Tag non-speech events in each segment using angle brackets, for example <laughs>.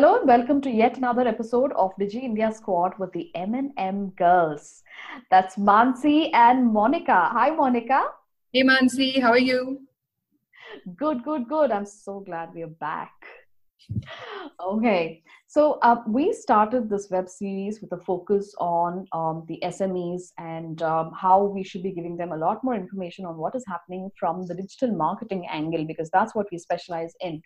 Hello and welcome to yet another episode of Digi India Squad with the M&M girls. That's Mansi and Monica. Hi, Monica. Hey, Mansi. How are you? Good, good, good. I'm so glad we're back. Okay, so uh, we started this web series with a focus on um, the SMEs and um, how we should be giving them a lot more information on what is happening from the digital marketing angle because that's what we specialize in.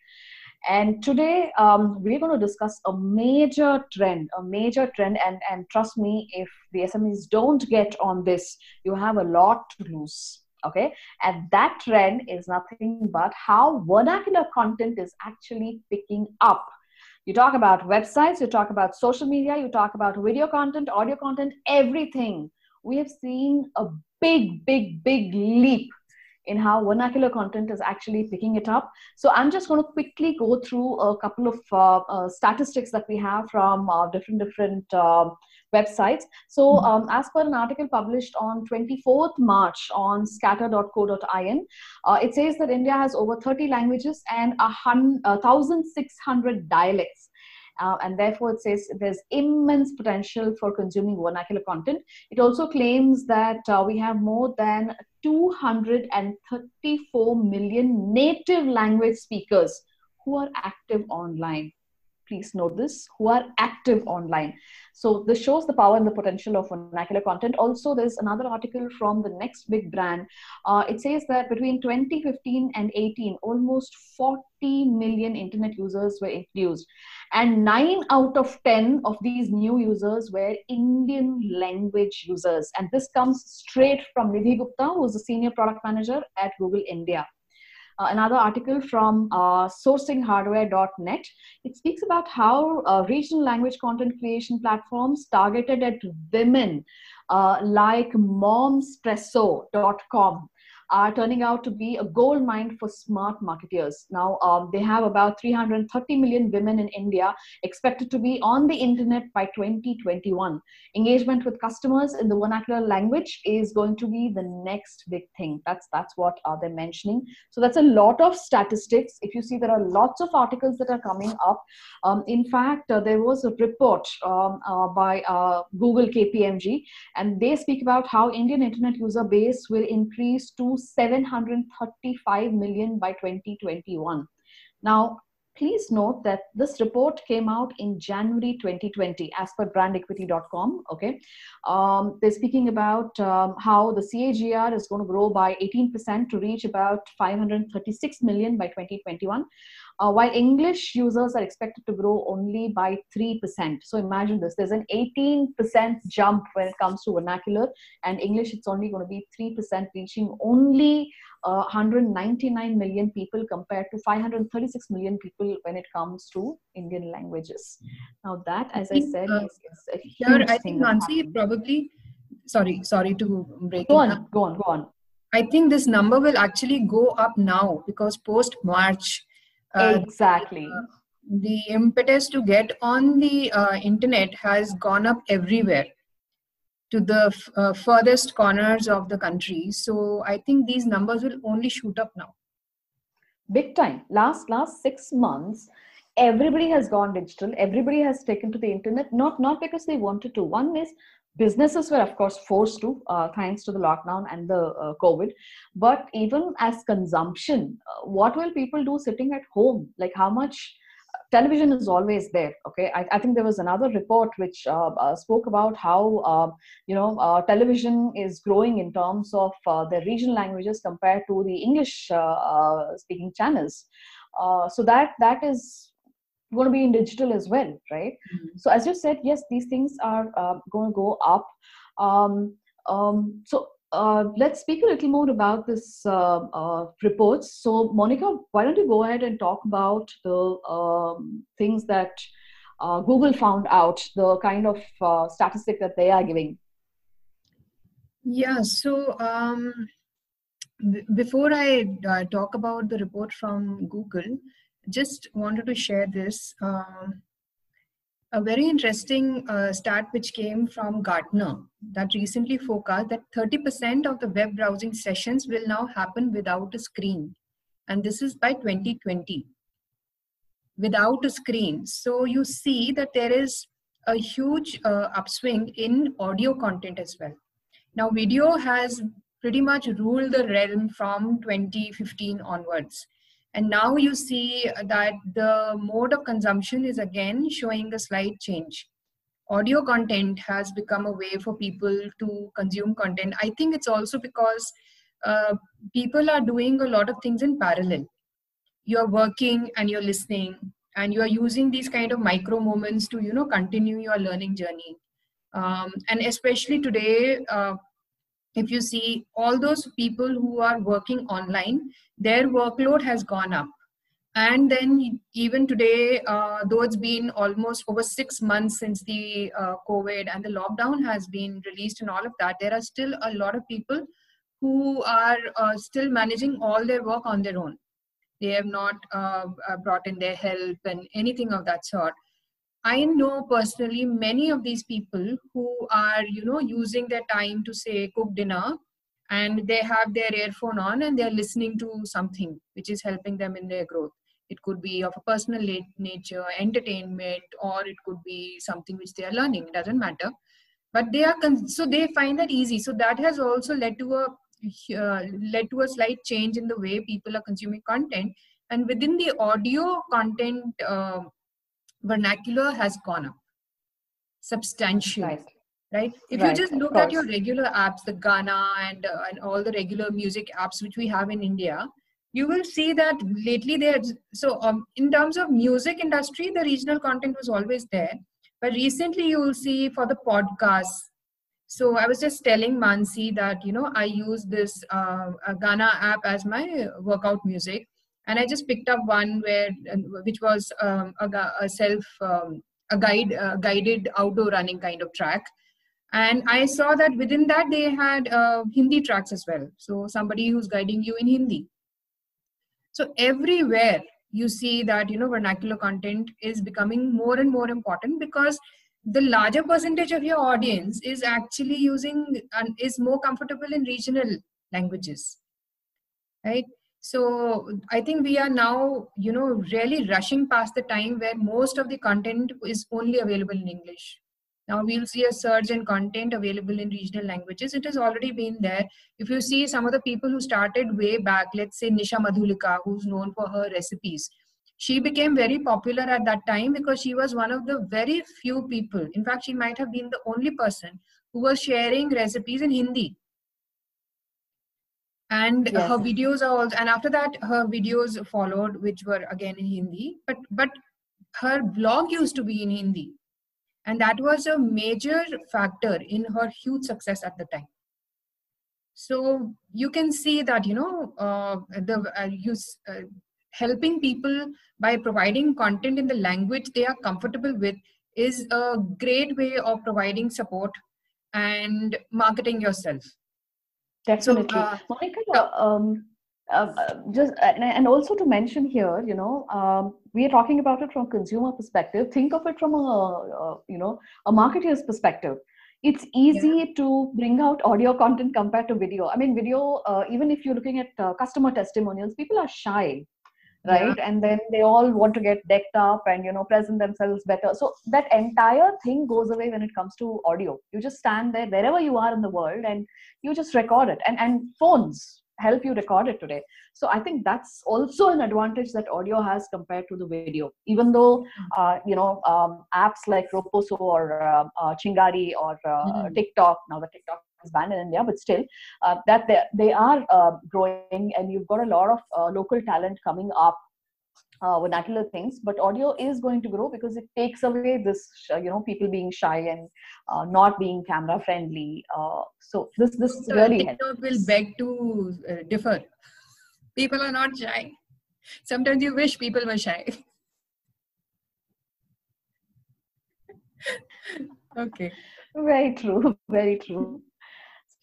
And today um, we're going to discuss a major trend, a major trend. And, and trust me, if the SMEs don't get on this, you have a lot to lose. Okay. And that trend is nothing but how vernacular content is actually picking up. You talk about websites, you talk about social media, you talk about video content, audio content, everything. We have seen a big, big, big leap in how vernacular content is actually picking it up. So I'm just going to quickly go through a couple of uh, uh, statistics that we have from uh, different different uh, websites. So mm-hmm. um, as per an article published on 24th March on scatter.co.in, uh, it says that India has over 30 languages and 1,600 dialects. Uh, and therefore it says there's immense potential for consuming vernacular content. It also claims that uh, we have more than 234 million native language speakers who are active online please note this, who are active online. So this shows the power and the potential of vernacular content. Also, there's another article from the next big brand. Uh, it says that between 2015 and 18, almost 40 million internet users were introduced. And nine out of 10 of these new users were Indian language users. And this comes straight from Nidhi Gupta, who's a senior product manager at Google India uh, another article from uh, sourcinghardware.net. It speaks about how uh, regional language content creation platforms targeted at women uh, like momspresso.com are turning out to be a gold mine for smart marketeers. Now, um, they have about 330 million women in India expected to be on the internet by 2021. Engagement with customers in the vernacular language is going to be the next big thing. That's that's what uh, they're mentioning. So that's a lot of statistics. If you see, there are lots of articles that are coming up. Um, in fact, uh, there was a report um, uh, by uh, Google KPMG, and they speak about how Indian internet user base will increase to 735 million by 2021. Now, please note that this report came out in January 2020 as per brandequity.com. Okay. Um, they're speaking about um, how the CAGR is going to grow by 18% to reach about 536 million by 2021 uh, while English users are expected to grow only by 3%. So imagine this there's an 18% jump when it comes to vernacular, and English it's only going to be 3%, reaching only uh, 199 million people compared to 536 million people when it comes to Indian languages. Now, that, as I, think, I said, uh, is, is huge I think Mansi probably, sorry, sorry to break go on, up. Go on, go on. I think this number will actually go up now because post March, exactly. uh, the impetus to get on the uh, internet has gone up everywhere to the f- uh, furthest corners of the country. So i think these numbers will only shoot up now. Big time. Last last 6 months everybody has gone digital. Everybody has taken to the internet not not because they wanted to. One is businesses were of course forced to uh, thanks to the lockdown and the uh, covid. But even as consumption uh, what will people do sitting at home? Like how much television is always there okay? I, I think there was another report which uh, uh, spoke about how uh, you know television is growing in terms of the regional languages compared to the english speaking channels. So that that is going to be in digital as well right? Mm-hmm. so as you said yes these things are uh, going to go up. Um, um, so uh, let's speak a little more about this uh, uh, reports. So monica why don't you go ahead and talk about the um, things that uh, google found out the kind of uh, statistic that they are giving? Yeah so um, b- before i talk about the report from google just wanted to share this. Um, a very interesting uh, stat which came from Gartner that recently forecast that 30% of the web browsing sessions will now happen without a screen. And this is by 2020. without a screen. So you see that there is a huge uh, upswing in audio content as well. Now, video has pretty much ruled the realm from 2015 onwards. And now you see that the mode of consumption is again showing a slight change. Audio content has become a way for people to consume content. I think it's also because uh, people are doing a lot of things in parallel. You're working and you're listening, and you are using these kind of micro moments to you know continue your learning journey um, and especially today uh, if you see all those people who are working online their workload has gone up. And then even today uh, though it's been almost over six months since the uh, covid and the lockdown has been released and all of that there are still a lot of people who are uh, still managing all their work on their own. They have not uh, uh, brought in their help and anything of that sort i know personally many of these people who are you know using their time to say cook dinner and they have their earphone on and they're listening to something which is helping them in their growth. It could be of a personal nature entertainment or it could be something which they are learning it doesn't matter. But they are so they find that easy. So that has also led to a uh, led to a slight change in the way people are consuming content. And within the audio content uh, vernacular has gone up substantially right, right? if right, you just look at your regular apps the Gaana and uh, and all the regular music apps which we have in india you will see that lately there so um, in terms of music industry the regional content was always there but recently you will see for the podcasts so I was just telling Mansi that, you know, I use this uh, Gaana app as my workout music. And I just picked up one where, which was um, a, a, self, um, a guide, uh, guided outdoor running kind of track. And I saw that within that they had uh, Hindi tracks as well. So somebody who's guiding you in Hindi. So everywhere you see that, you know, vernacular content is becoming more and more important because the larger percentage of your audience is actually using and is more comfortable in regional languages right so i think we are now you know really rushing past the time where most of the content is only available in english. Now we'll see a surge in content available in regional languages. It has already been there. If you see some of the people who started way back let's say nisha madhulika who's known for her recipes she became very popular at that time because she was one of the very few people. In fact she might have been the only person who was sharing recipes in hindi and yes. her videos are also and after that her videos followed which were again in hindi. But but her blog used to be in hindi. And that was a major factor in her huge success at the time. So you can see that you know uh, the uh, you, uh, helping people by providing content in the language they are comfortable with is a great way of providing support and marketing yourself definitely. so, uh, monica um, uh, uh, just and also to mention here you know um, we are talking about it from consumer perspective. Think of it from a, a you know a marketer's perspective. It's easy yeah. to bring out audio content compared to video. I mean video uh, even if you're looking at uh, customer testimonials people are shy right yeah. and then they all want to get decked up and you know present themselves better so that entire thing goes away when it comes to audio you just stand there wherever you are in the world and you just record it and and phones help you record it today so i think that's also an advantage that audio has compared to the video even though hmm. uh, you know um, apps like roposo or uh, uh, chingari or mm-hmm. tiktok now the tiktok is banned in India, but still, uh, that they, they are uh, growing, and you've got a lot of uh, local talent coming up. Uh, vernacular things, but audio is going to grow because it takes away this, you know, people being shy and uh, not being camera friendly. Uh, so this this so really will beg to differ. People are not shy. Sometimes you wish people were shy. <laughs> okay. Very true. Very true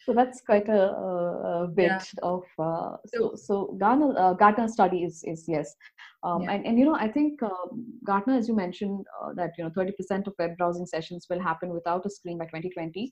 so that's quite a, a, bit yeah. of uh, so so Gartner uh, Gartner study is is yes, um, yeah. and and you know I think uh, Gartner as you mentioned uh, that you know 30% of web browsing sessions will happen without a screen by 2020.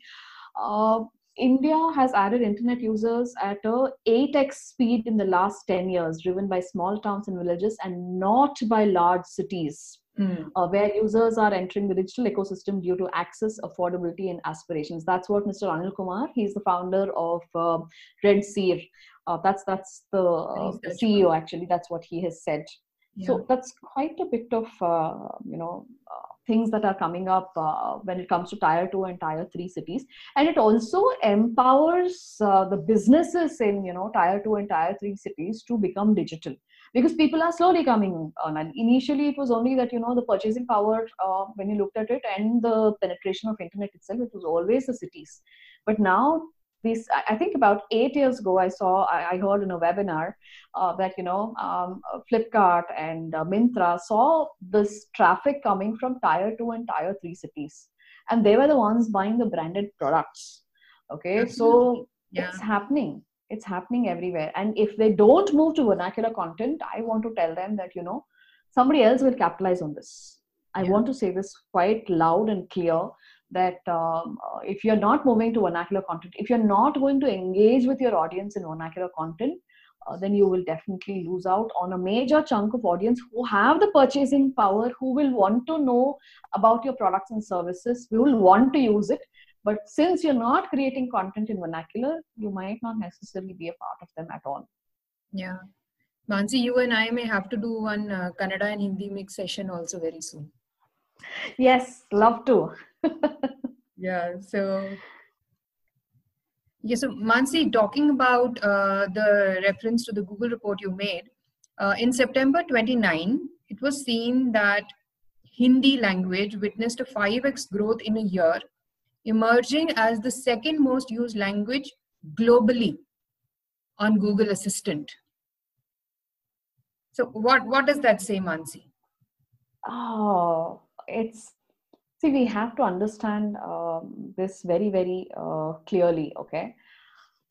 Uh, India has added internet users at a 8x speed in the last 10 years, driven by small towns and villages and not by large cities. Mm. Uh, where users are entering the digital ecosystem due to access, affordability, and aspirations. That's what Mr. Anil Kumar. He's the founder of uh, RedSeer. Uh, that's that's the, uh, the CEO actually. That's what he has said. Yeah. So that's quite a bit of uh, you know uh, things that are coming up uh, when it comes to tier 2 and tier 3 cities and it also empowers uh, the businesses in you know tier 2 and tier 3 cities to become digital because people are slowly coming on and initially it was only that you know the purchasing power uh, when you looked at it and the penetration of internet itself it was always the cities. But now this i think about eight years ago i saw i, heard in a webinar uh, that you know um, flipkart and uh, Myntra saw this traffic coming from tier 2 and tier 3 cities and they were the ones buying the branded products. Okay so yeah. it's happening it's happening everywhere and if they don't move to vernacular content i want to tell them that you know somebody else will capitalize on this i yeah. want to say this quite loud and clear that um, uh, if you're not moving to vernacular content, if you're not going to engage with your audience in vernacular content, uh, then you will definitely lose out on a major chunk of audience who have the purchasing power, who will want to know about your products and services, who will want to use it. But since you're not creating content in vernacular, you might not necessarily be a part of them at all. Yeah. Mansi, you and I may have to do one uh, Kannada and Hindi mix session also very soon. Yes, love to. <laughs> yeah so yeah so mansi talking about uh, the reference to the google report you made uh, in september 29 it was seen that hindi language witnessed a 5x growth in a year emerging as the second most used language globally on google assistant. So what what does that say mansi? Oh it's see we have to understand um, this very very uh, clearly okay?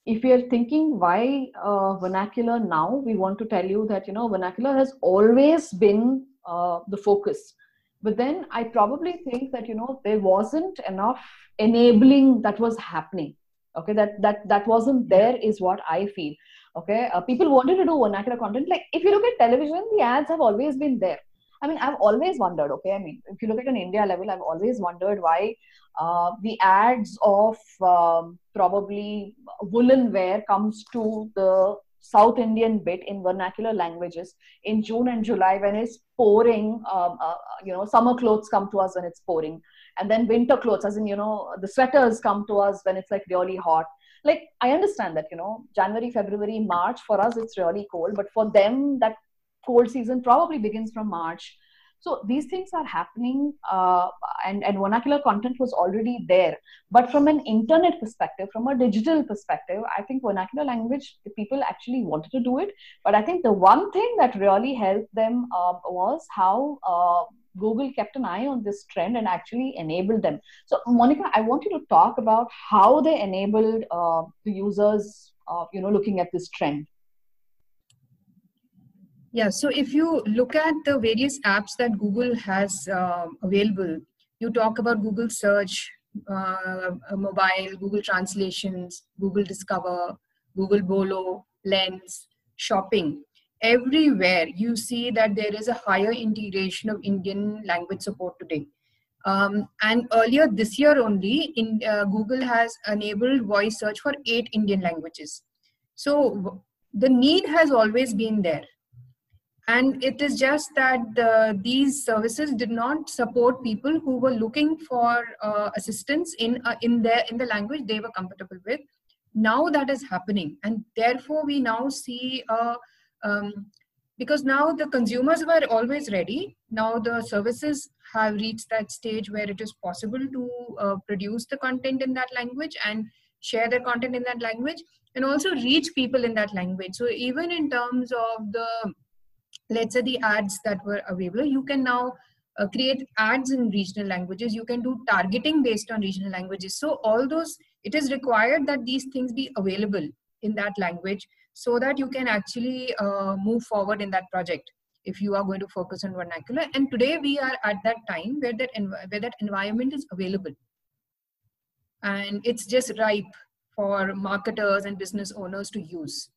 If we are thinking why uh, vernacular now we want to tell you that you know vernacular has always been uh, the focus but then i probably think that you know there wasn't enough enabling that was happening. Okay that that that wasn't there is what i feel. Okay uh, people wanted to do vernacular content. Like if you look at television the ads have always been there. I mean, I've always wondered, okay, I mean, if you look at an India level, I've always wondered why uh, the ads of um, probably woolen wear comes to the South Indian bit in vernacular languages in June and July when it's pouring. Um, uh, you know, summer clothes come to us when it's pouring, and then winter clothes, as in you know, the sweaters come to us when it's like really hot. Like I understand that you know, January, February, March for us it's really cold, but for them that cold season probably begins from March. So these things are happening, uh, and, and vernacular content was already there. But from an internet perspective, from a digital perspective, I think vernacular language, the people actually wanted to do it. But I think the one thing that really helped them uh, was how uh, Google kept an eye on this trend and actually enabled them. So, Monica, I want you to talk about how they enabled uh, the users, uh, you know, looking at this trend. Yeah, so if you look at the various apps that Google has uh, available, you talk about Google Search, uh, mobile, Google Translations, Google Discover, Google Bolo, Lens, Shopping. Everywhere you see that there is a higher integration of Indian language support today. Um, and earlier this year only, in uh, Google has enabled voice search for eight Indian languages. So the need has always been there and it is just that uh, these services did not support people who were looking for uh, assistance in uh, in their in the language they were comfortable with. Now that is happening. And therefore we now see uh, um, because now the consumers were always ready. Now the services have reached that stage where it is possible to uh, produce the content in that language and share their content in that language and also reach people in that language. So even in terms of the let's say the ads that were available. You can now uh, create ads in regional languages. You can do targeting based on regional languages. So all those it is required that these things be available in that language so that you can actually uh, move forward in that project if you are going to focus on vernacular. And today we are at that time where that where that environment is available. And it's just ripe for marketers and business owners to use?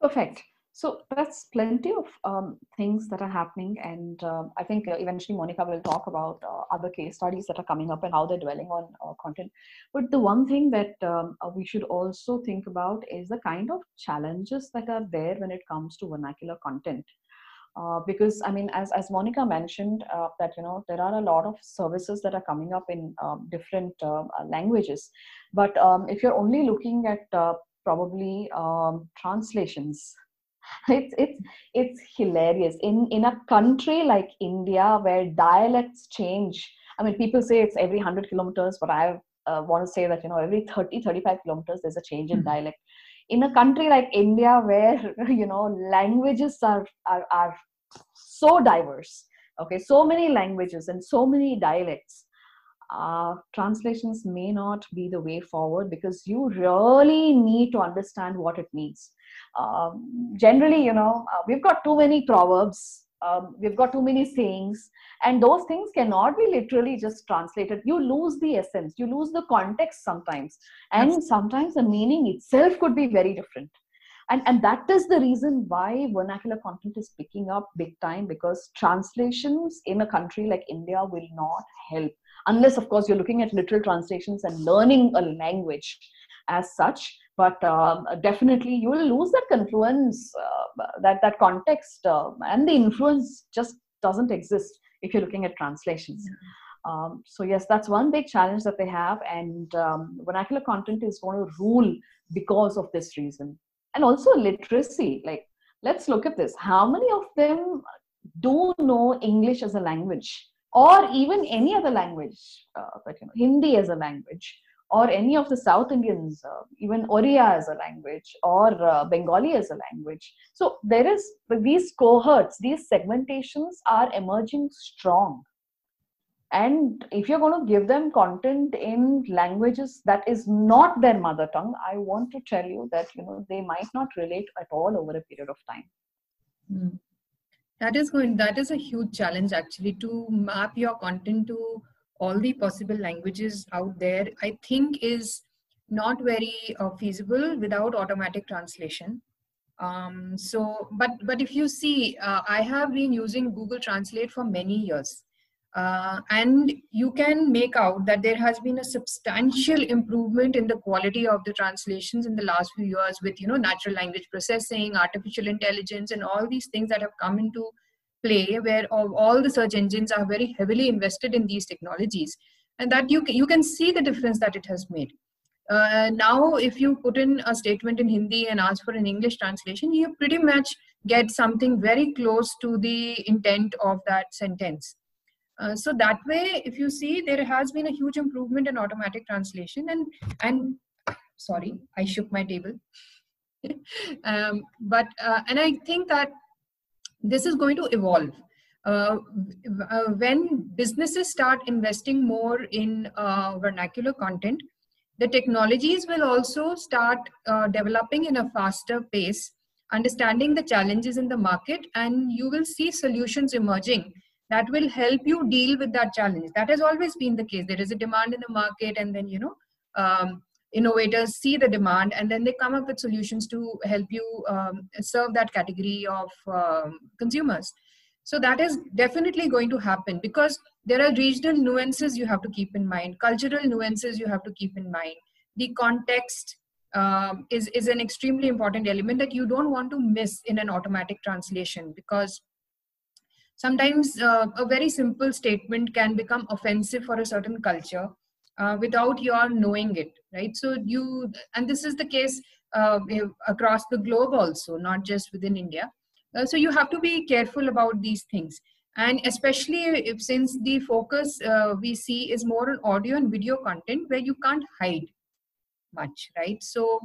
Perfect. So that's plenty of um, things that are happening, and uh, I think uh, eventually Monica will talk about uh, other case studies that are coming up and how they're dwelling on uh, content. But the one thing that um, uh, we should also think about is the kind of challenges that are there when it comes to vernacular content. Uh, because I mean, as as Monica mentioned, that you know there are a lot of services that are coming up in um, different languages, but um, if you're only looking at probably um, translations <laughs> it's it's it's hilarious in in a country like india where dialects change i mean people say it's every 100 kilometers but i uh, want to say that you know every 30 35 kilometers there's a change in mm-hmm. dialect in a country like india where <laughs> you know languages are are, are so diverse okay so many languages and so many dialects uh, translations may not be the way forward because you really need to understand what it means. Um, generally, you know, uh, we've got too many proverbs, um, we've got too many sayings, and those things cannot be literally just translated. You lose the essence, you lose the context sometimes, and sometimes the meaning itself could be very different. And, and that is the reason why vernacular content is picking up big time because translations in a country like India will not help. Unless of course you're looking at literal translations and learning a language as such but um, definitely you will lose that confluence uh, that that context uh, and the influence just doesn't exist if you're looking at translations. Um, so yes that's one big challenge that they have and um, vernacular content is going to rule because of this reason and also literacy like let's look at this how many of them do know english as a language or even any other language, uh, but you know, Hindi as a language, or any of the South Indians, uh, even Oriya as a language, or uh, Bengali as a language. So there is these cohorts, these segmentations are emerging strong. And if you're going to give them content in languages that is not their mother tongue, I want to tell you that you know they might not relate at all over a period of time. Mm that is going that is a huge challenge actually to map your content to all the possible languages out there i think is not very uh, feasible without automatic translation. Um, so but but if you see uh, i have been using google translate for many years uh, and you can make out that there has been a substantial improvement in the quality of the translations in the last few years with you know natural language processing artificial intelligence and all these things that have come into play where all the search engines are very heavily invested in these technologies. And that you, you can see the difference that it has made. Uh, now if you put in a statement in hindi and ask for an english translation you pretty much get something very close to the intent of that sentence uh, so that way, if you see, there has been a huge improvement in automatic translation. And and sorry, I shook my table. <laughs> um, but uh, and I think that this is going to evolve. Uh, uh when businesses start investing more in uh, vernacular content, the technologies will also start developing in a faster pace, understanding the challenges in the market, and you will see solutions emerging that will help you deal with that challenge. That has always been the case. There is a demand in the market and then you know um, innovators see the demand and then they come up with solutions to help you um, serve that category of um, consumers. So that is definitely going to happen because there are regional nuances you have to keep in mind cultural nuances you have to keep in mind. The context um, is is an extremely important element that you don't want to miss in an automatic translation because sometimes uh, a very simple statement can become offensive for a certain culture uh, without your knowing it right? So you and this is the case uh, across the globe also not just within india. Uh, so you have to be careful about these things. And especially if since the focus uh, we see is more on audio and video content where you can't hide much right? So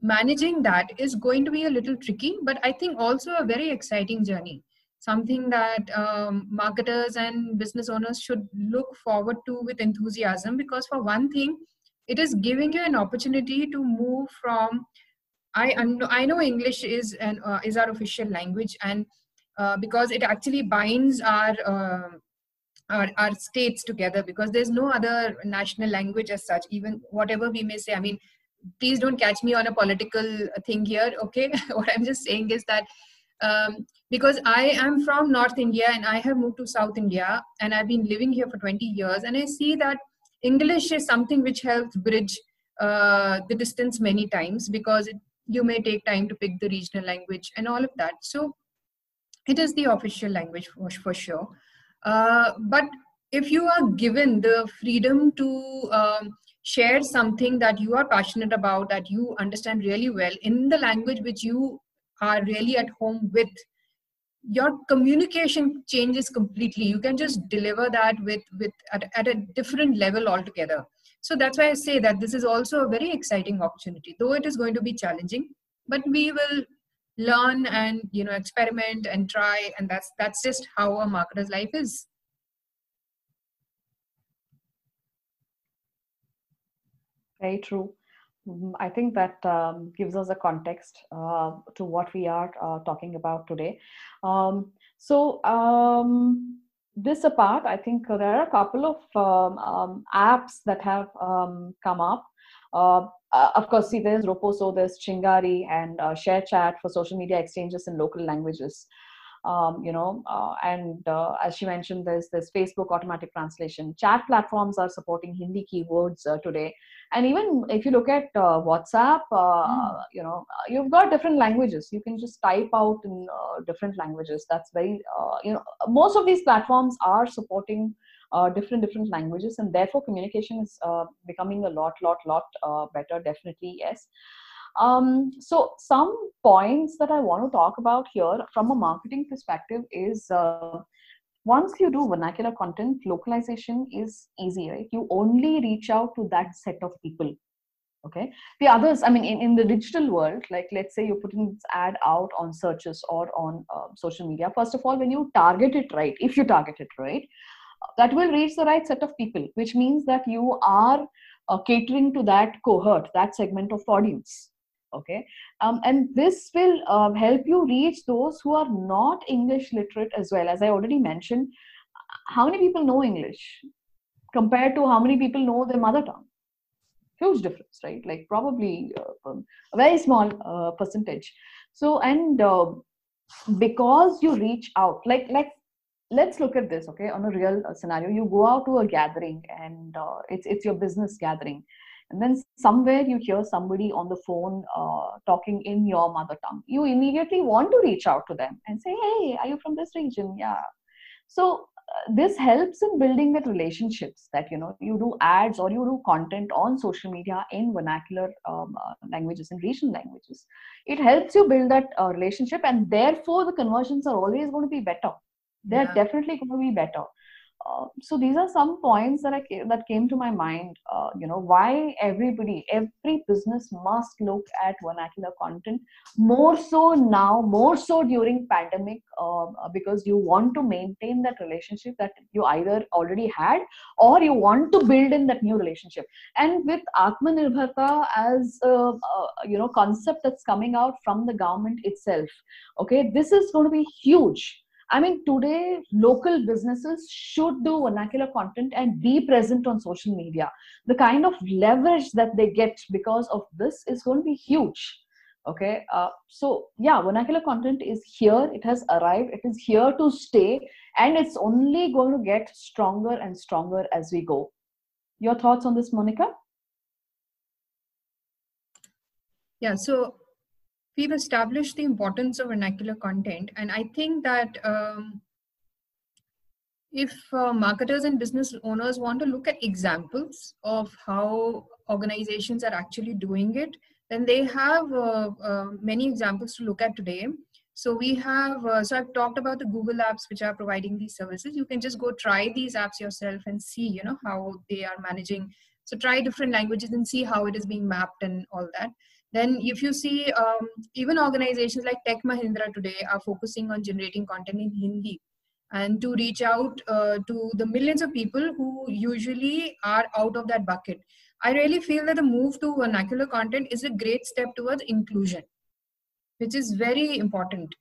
managing that is going to be a little tricky but i think also a very exciting journey something that um, marketers and business owners should look forward to with enthusiasm because for one thing it is giving you an opportunity to move from i i know english is an uh, is our official language and uh, because it actually binds our uh, our, our states together because there's no other national language as such. Even whatever we may say i mean please don't catch me on a political thing here okay? <laughs> What i'm just saying is that um, because i am from north india and i have moved to south india and i've been living here for 20 years and i see that english is something which helps bridge uh, the distance many times because it, you may take time to pick the regional language and all of that. So it is the official language for, for sure. Uh, but if you are given the freedom to um, share something that you are passionate about that you understand really well in the language which you are really at home with your communication changes completely. You can just deliver that with with at, at a different level altogether. So that's why i say that this is also a very exciting opportunity though it is going to be challenging but we will learn and you know experiment and try and that's that's just how a marketer's life is. Very true i think that um, gives us a context uh, to what we are uh, talking about today. Um, so um, this apart i think there are a couple of um, um, apps that have um, come up. Uh, uh, of course, see, there's Roposo, there's Chingari, and uh, ShareChat for social media exchanges in local languages. Um, you know, uh, and uh, as she mentioned, there's this Facebook automatic translation. Chat platforms are supporting Hindi keywords uh, today, and even if you look at uh, WhatsApp, mm. you know, you've got different languages. You can just type out in different languages. That's very, you know, most of these platforms are supporting uh, different different languages and therefore communication is uh, becoming a lot lot lot uh, better definitely yes um, so some points that i want to talk about here from a marketing perspective is uh, once you do vernacular content localization is easy right? You only reach out to that set of people okay? The others i mean in, in the digital world like let's say you're putting this ad out on searches or on uh, social media first of all when you target it right if you target it right that will reach the right set of people which means that you are uh, catering to that cohort that segment of audience okay? Um, and this will uh, help you reach those who are not english literate as well. As i already mentioned how many people know english compared to how many people know their mother tongue? Huge difference right? Like probably uh, um, a very small uh, percentage. So and uh, because you reach out like like let's look at this okay? On a real uh, scenario you go out to a gathering and uh, it's it's your business gathering and then somewhere you hear somebody on the phone uh, talking in your mother tongue. You immediately want to reach out to them and say hey are you from this region? Yeah. So uh, this helps in building that relationships that you know you do ads or you do content on social media in vernacular um, uh, languages and regional languages. It helps you build that uh, relationship and therefore the conversions are always going to be better. They're yeah. definitely going to be better uh, so these are some points that I that came to my mind. Uh, you know why everybody, every business must look at vernacular content more so now, more so during pandemic, uh, because you want to maintain that relationship that you either already had or you want to build in that new relationship. And with Atmanirbharta as a you know concept that's coming out from the government itself, okay, this is going to be huge I mean, today local businesses should do vernacular content and be present on social media. The kind of leverage that they get because of this is going to be huge. Okay, uh, so yeah, vernacular content is here, it has arrived, it is here to stay, and it's only going to get stronger and stronger as we go. Your thoughts on this, Monica? Yeah, so we've established the importance of vernacular content and i think that um, if uh, marketers and business owners want to look at examples of how organizations are actually doing it then they have uh, uh, many examples to look at today. So we have uh, so i've talked about the google apps which are providing these services. You can just go try these apps yourself and see you know how they are managing. So try different languages and see how it is being mapped and all that then if you see um, even organizations like Tech Mahindra today are focusing on generating content in Hindi. And to reach out uh, to the millions of people who usually are out of that bucket. I really feel that the move to vernacular content is a great step towards inclusion, which is very important.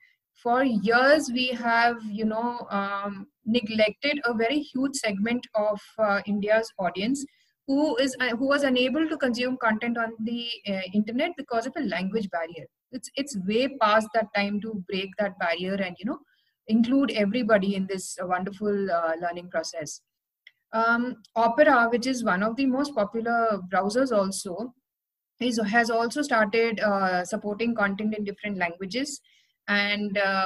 For years we have you know um, neglected a very huge segment of uh, india's audience who is uh, who was unable to consume content on the uh, internet because of a language barrier. It's it's way past that time to break that barrier and you know include everybody in this wonderful uh, learning process. Um, opera which is one of the most popular browsers also is has also started uh, supporting content in different languages and uh,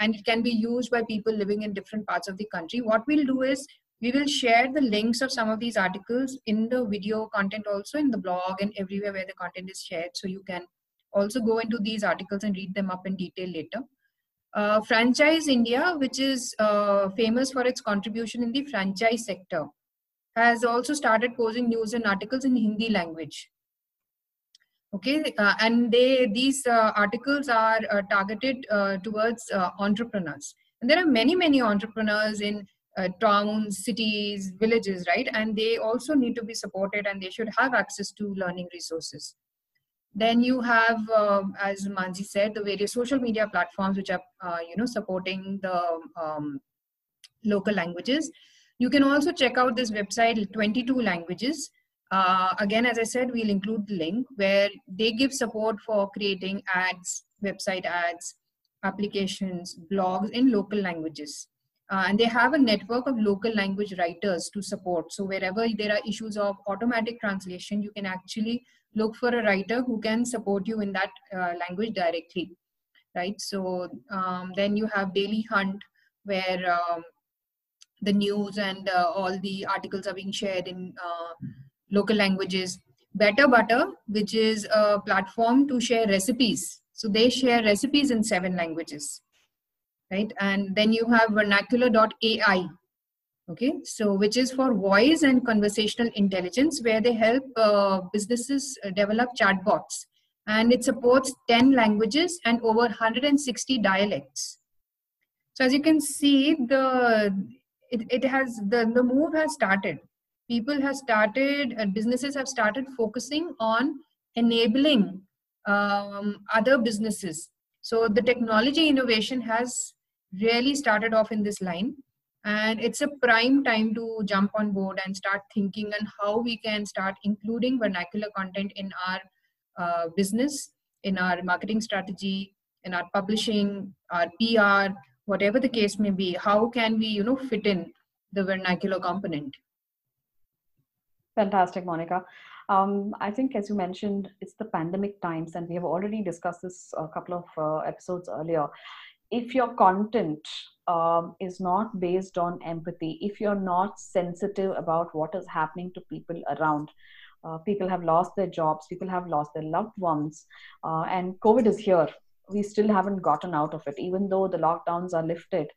and it can be used by people living in different parts of the country. What we'll do is we will share the links of some of these articles in the video content also in the blog and everywhere where the content is shared. So you can also go into these articles and read them up in detail later. Uh, franchise india which is uh, famous for its contribution in the franchise sector has also started posting news and articles in hindi language. Okay uh, and they these uh, articles are uh, targeted uh, towards entrepreneurs. And there are many many entrepreneurs in uh, towns cities villages right? And they also need to be supported and they should have access to learning resources. Then you have um, as Mansi said the various social media platforms which are you know supporting the um, local languages. You can also check out this website 22 languages. Uh, again, as I said, we'll include the link where they give support for creating ads, website ads, applications, blogs in local languages. Uh, and they have a network of local language writers to support. So wherever there are issues of automatic translation, you can actually look for a writer who can support you in that uh, language directly, right? So um, then you have Daily Hunt, where um, the news and uh, all the articles are being shared in uh, local languages. Better Butter, which is a platform to share recipes. So they share recipes in seven languages, right? And then you have vernacular.ai, okay? So which is for voice and conversational intelligence, where they help uh, businesses develop chatbots. And it supports 10 languages and over 160 dialects. So as you can see, the it, it has the, the move has started people have started uh, businesses have started focusing on enabling um, other businesses so the technology innovation has really started off in this line and it's a prime time to jump on board and start thinking on how we can start including vernacular content in our uh, business in our marketing strategy in our publishing our pr whatever the case may be how can we you know fit in the vernacular component Fantastic, Monica. Um, I think, as you mentioned, it's the pandemic times, and we have already discussed this a couple of uh, episodes earlier. If your content um, is not based on empathy, if you're not sensitive about what is happening to people around, uh, people have lost their jobs, people have lost their loved ones, uh, and COVID is here. We still haven't gotten out of it, even though the lockdowns are lifted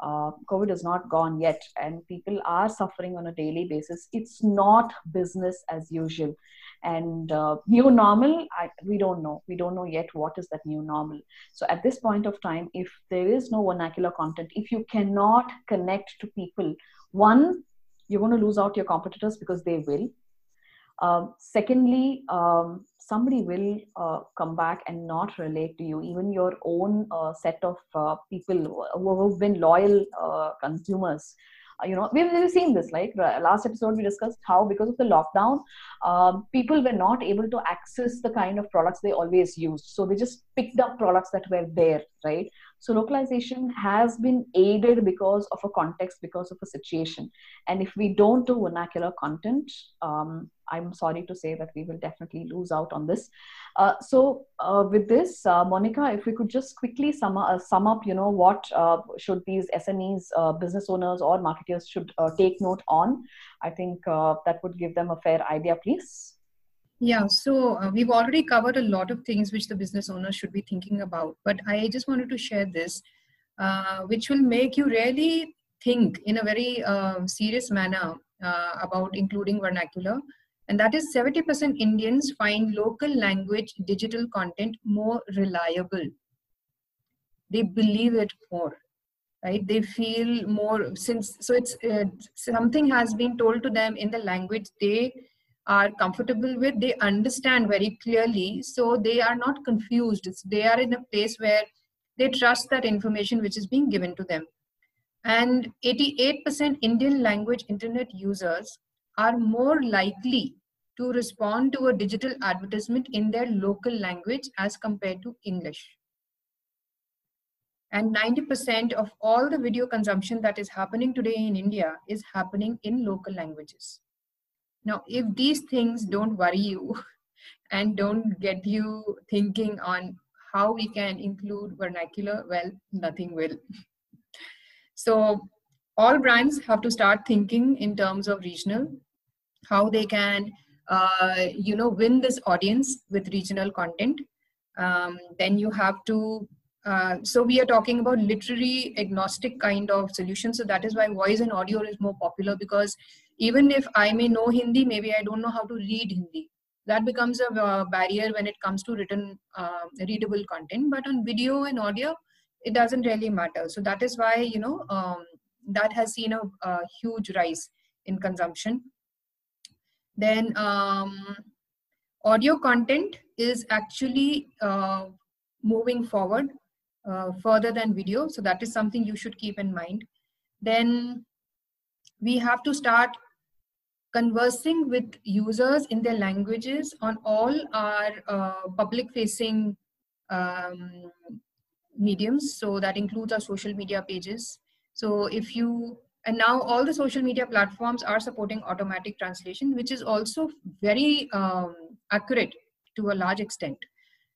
uh, COVID is not gone yet, and people are suffering on a daily basis. It's not business as usual. And uh, new normal, I, we don't know. We don't know yet what is that new normal. So at this point of time, if there is no vernacular content, if you cannot connect to people, one, you're going to lose out your competitors because they will. Uh, secondly, um, somebody will uh, come back and not relate to you even your own uh, set of uh, people who have been loyal uh, consumers. Uh, you know we've, we've seen this like last episode we discussed how because of the lockdown um, people were not able to access the kind of products they always used. So they just picked up products that were there right so localization has been aided because of a context because of a situation. And if we don't do vernacular content um, i'm sorry to say that we will definitely lose out on this. Uh, so uh, with this uh, monica if we could just quickly sum, uh, sum up you know what uh, should these smes uh, business owners or marketers should take note on i think that would give them a fair idea please yeah, so uh, we've already covered a lot of things which the business owner should be thinking about, but I just wanted to share this, uh, which will make you really think in a very uh, serious manner uh, about including vernacular. And that is 70% Indians find local language digital content more reliable. They believe it more, right? They feel more since, so it's uh, something has been told to them in the language they are comfortable with they understand very clearly so they are not confused they are in a place where they trust that information which is being given to them. And 88% Indian language internet users are more likely to respond to a digital advertisement in their local language as compared to English. And 90% of all the video consumption that is happening today in India is happening in local languages. Now, if these things don't worry you <laughs> and don't get you thinking on how we can include vernacular, well, nothing will. <laughs> So all brands have to start thinking in terms of regional, how they can, uh, you know, win this audience with regional content. Um, then you have to, uh, so we are talking about literary agnostic kind of solution. So that is why voice and audio is more popular because even if I may know Hindi, maybe I don't know how to read Hindi. That becomes a uh, barrier when it comes to written uh, readable content. But on video and audio it doesn't really matter. So that is why you know um, that has seen a, a, huge rise in consumption. Then um, audio content is actually uh, moving forward uh, further than video. So that is something you should keep in mind. Then we have to start conversing with users in their languages on all our uh, public facing um, mediums. So that includes our social media pages. So if you, and now all the social media platforms are supporting automatic translation, which is also very um, accurate to a large extent.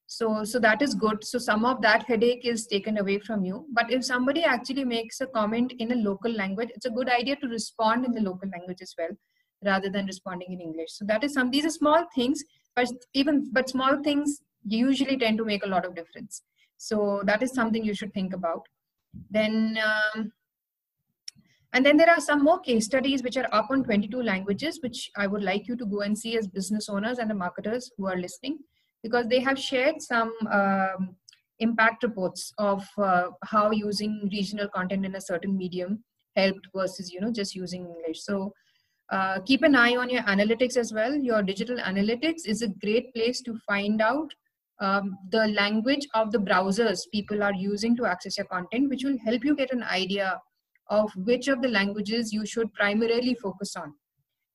So, so that is good. So some of that headache is taken away from you. But if somebody actually makes a comment in a local language, it's a good idea to respond in the local language as well rather than responding in English. So that is some, these are small things, but even, but small things usually tend to make a lot of difference. So that is something you should think about. Then, um, and then there are some more case studies which are up on 22 languages, which I would like you to go and see as business owners and the marketers who are listening, because they have shared some um, impact reports of uh, how using regional content in a certain medium helped versus, you know, just using English. So uh, keep an eye on your analytics as well. Your digital analytics is a great place to find out um, the language of the browsers people are using to access your content, which will help you get an idea of which of the languages you should primarily focus on.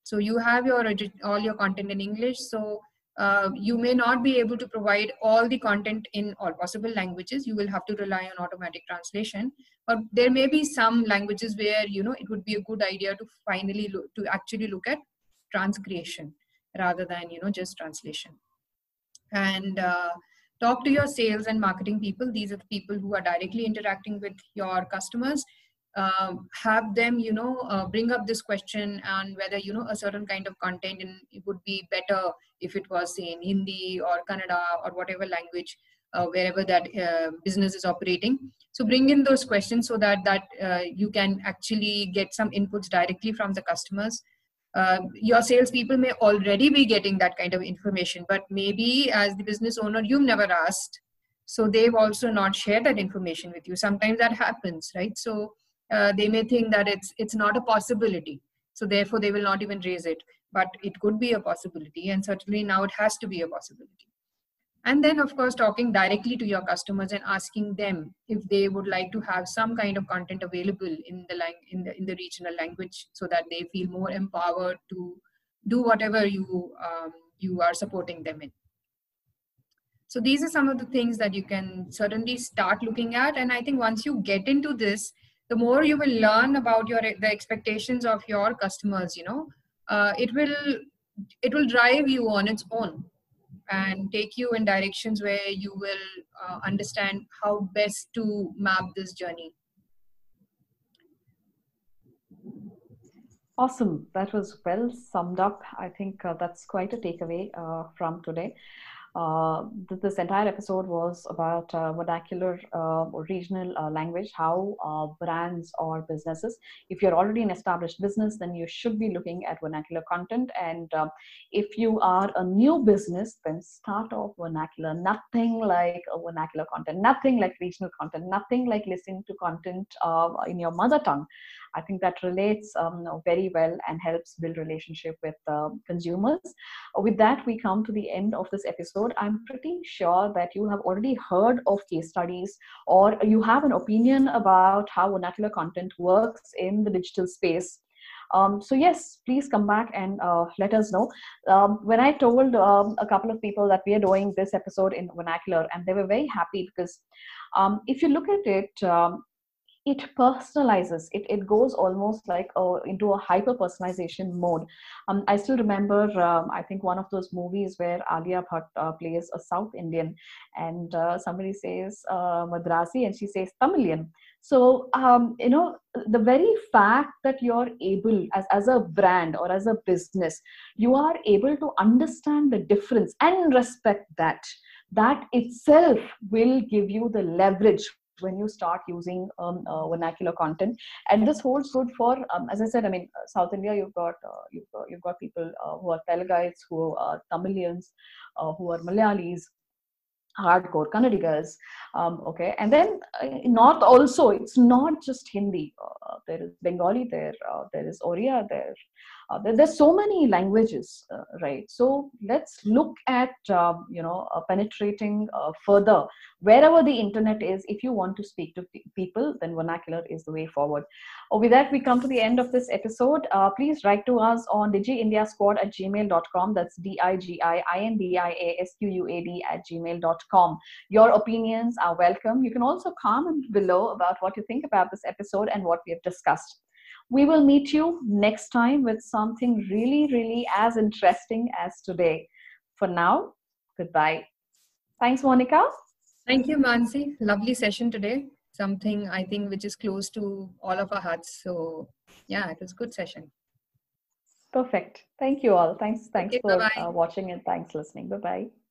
So you have your all your content in English. So uh, you may not be able to provide all the content in all possible languages. You will have to rely on automatic translation. But there may be some languages where you know it would be a good idea to finally look, to actually look at transcreation rather than you know just translation. And uh, talk to your sales and marketing people. These are the people who are directly interacting with your customers um, have them you know uh, bring up this question and whether you know a certain kind of content in, it would be better if it was say in hindi or kannada or whatever language uh, wherever that uh, business is operating. So bring in those questions so that that uh, you can actually get some inputs directly from the customers. Uh, your salespeople may already be getting that kind of information but maybe as the business owner you've never asked. So they've also not shared that information with you. Sometimes that happens right? So uh, they may think that it's it's not a possibility. So therefore they will not even raise it. But it could be a possibility and certainly now it has to be a possibility. And then of course talking directly to your customers and asking them if they would like to have some kind of content available in the lang- in the in the regional language so that they feel more empowered to do whatever you um, you are supporting them in. So these are some of the things that you can certainly start looking at. And i think once you get into this the more you will learn about your the expectations of your customers you know uh, it will it will drive you on its own and take you in directions where you will uh, understand how best to map this journey. Awesome. That was well summed up. I think uh, that's quite a takeaway uh, from today uh, this entire episode was about uh, vernacular uh, or regional uh, language, how uh, brands or businesses, if you're already an established business, then you should be looking at vernacular content. And um, if you are a new business, then start off vernacular. Nothing like vernacular content, nothing like regional content, nothing like listening to content in your mother tongue. I think that relates um, very well and helps build relationship with uh, consumers. With that, we come to the end of this episode. I'm pretty sure that you have already heard of case studies or you have an opinion about how vernacular content works in the digital space. Um, so yes, please come back and uh, let us know. Um, when I told um, a couple of people that we are doing this episode in vernacular, and they were very happy because um, if you look at it, um, it personalizes. It it goes almost like uh, into a hyper personalization mode. Um, i still remember um, i think one of those movies where alia bhatt uh, plays a south indian and uh, somebody says uh, madrasi and she says tamilian. So um, you know the very fact that you're able as, as a brand or as a business you are able to understand the difference and respect that that itself will give you the leverage when you start using um, uh, vernacular content. And this holds good for um, as i said i mean uh, south india you've got uh, you've, got, you've got people uh, who are telugites who are tamilians uh, who are malayalis hardcore kannadigas um, okay? And then uh, north also it's not just hindi. There is bengali there there is oriya there uh, there, there's so many languages uh, right? So let's look at um, you know uh, penetrating uh, further. Wherever the internet is if you want to speak to people then vernacular is the way forward. Oh, with that we come to the end of this episode. Uh, please write to us on digiindiasquad at gmail.com that's d-i-g-i-i-n-d-i-a-s-q-u-a-d at gmail.com your opinions are welcome. You can also comment below about what you think about this episode and what we have discussed we will meet you next time with something really, really as interesting as today. For now, goodbye. Thanks, Monica. Thank you, Mansi. Lovely session today. Something I think which is close to all of our hearts. So, yeah, it was a good session. Perfect. Thank you all. Thanks. Thanks okay, for uh, watching and thanks listening. Bye bye.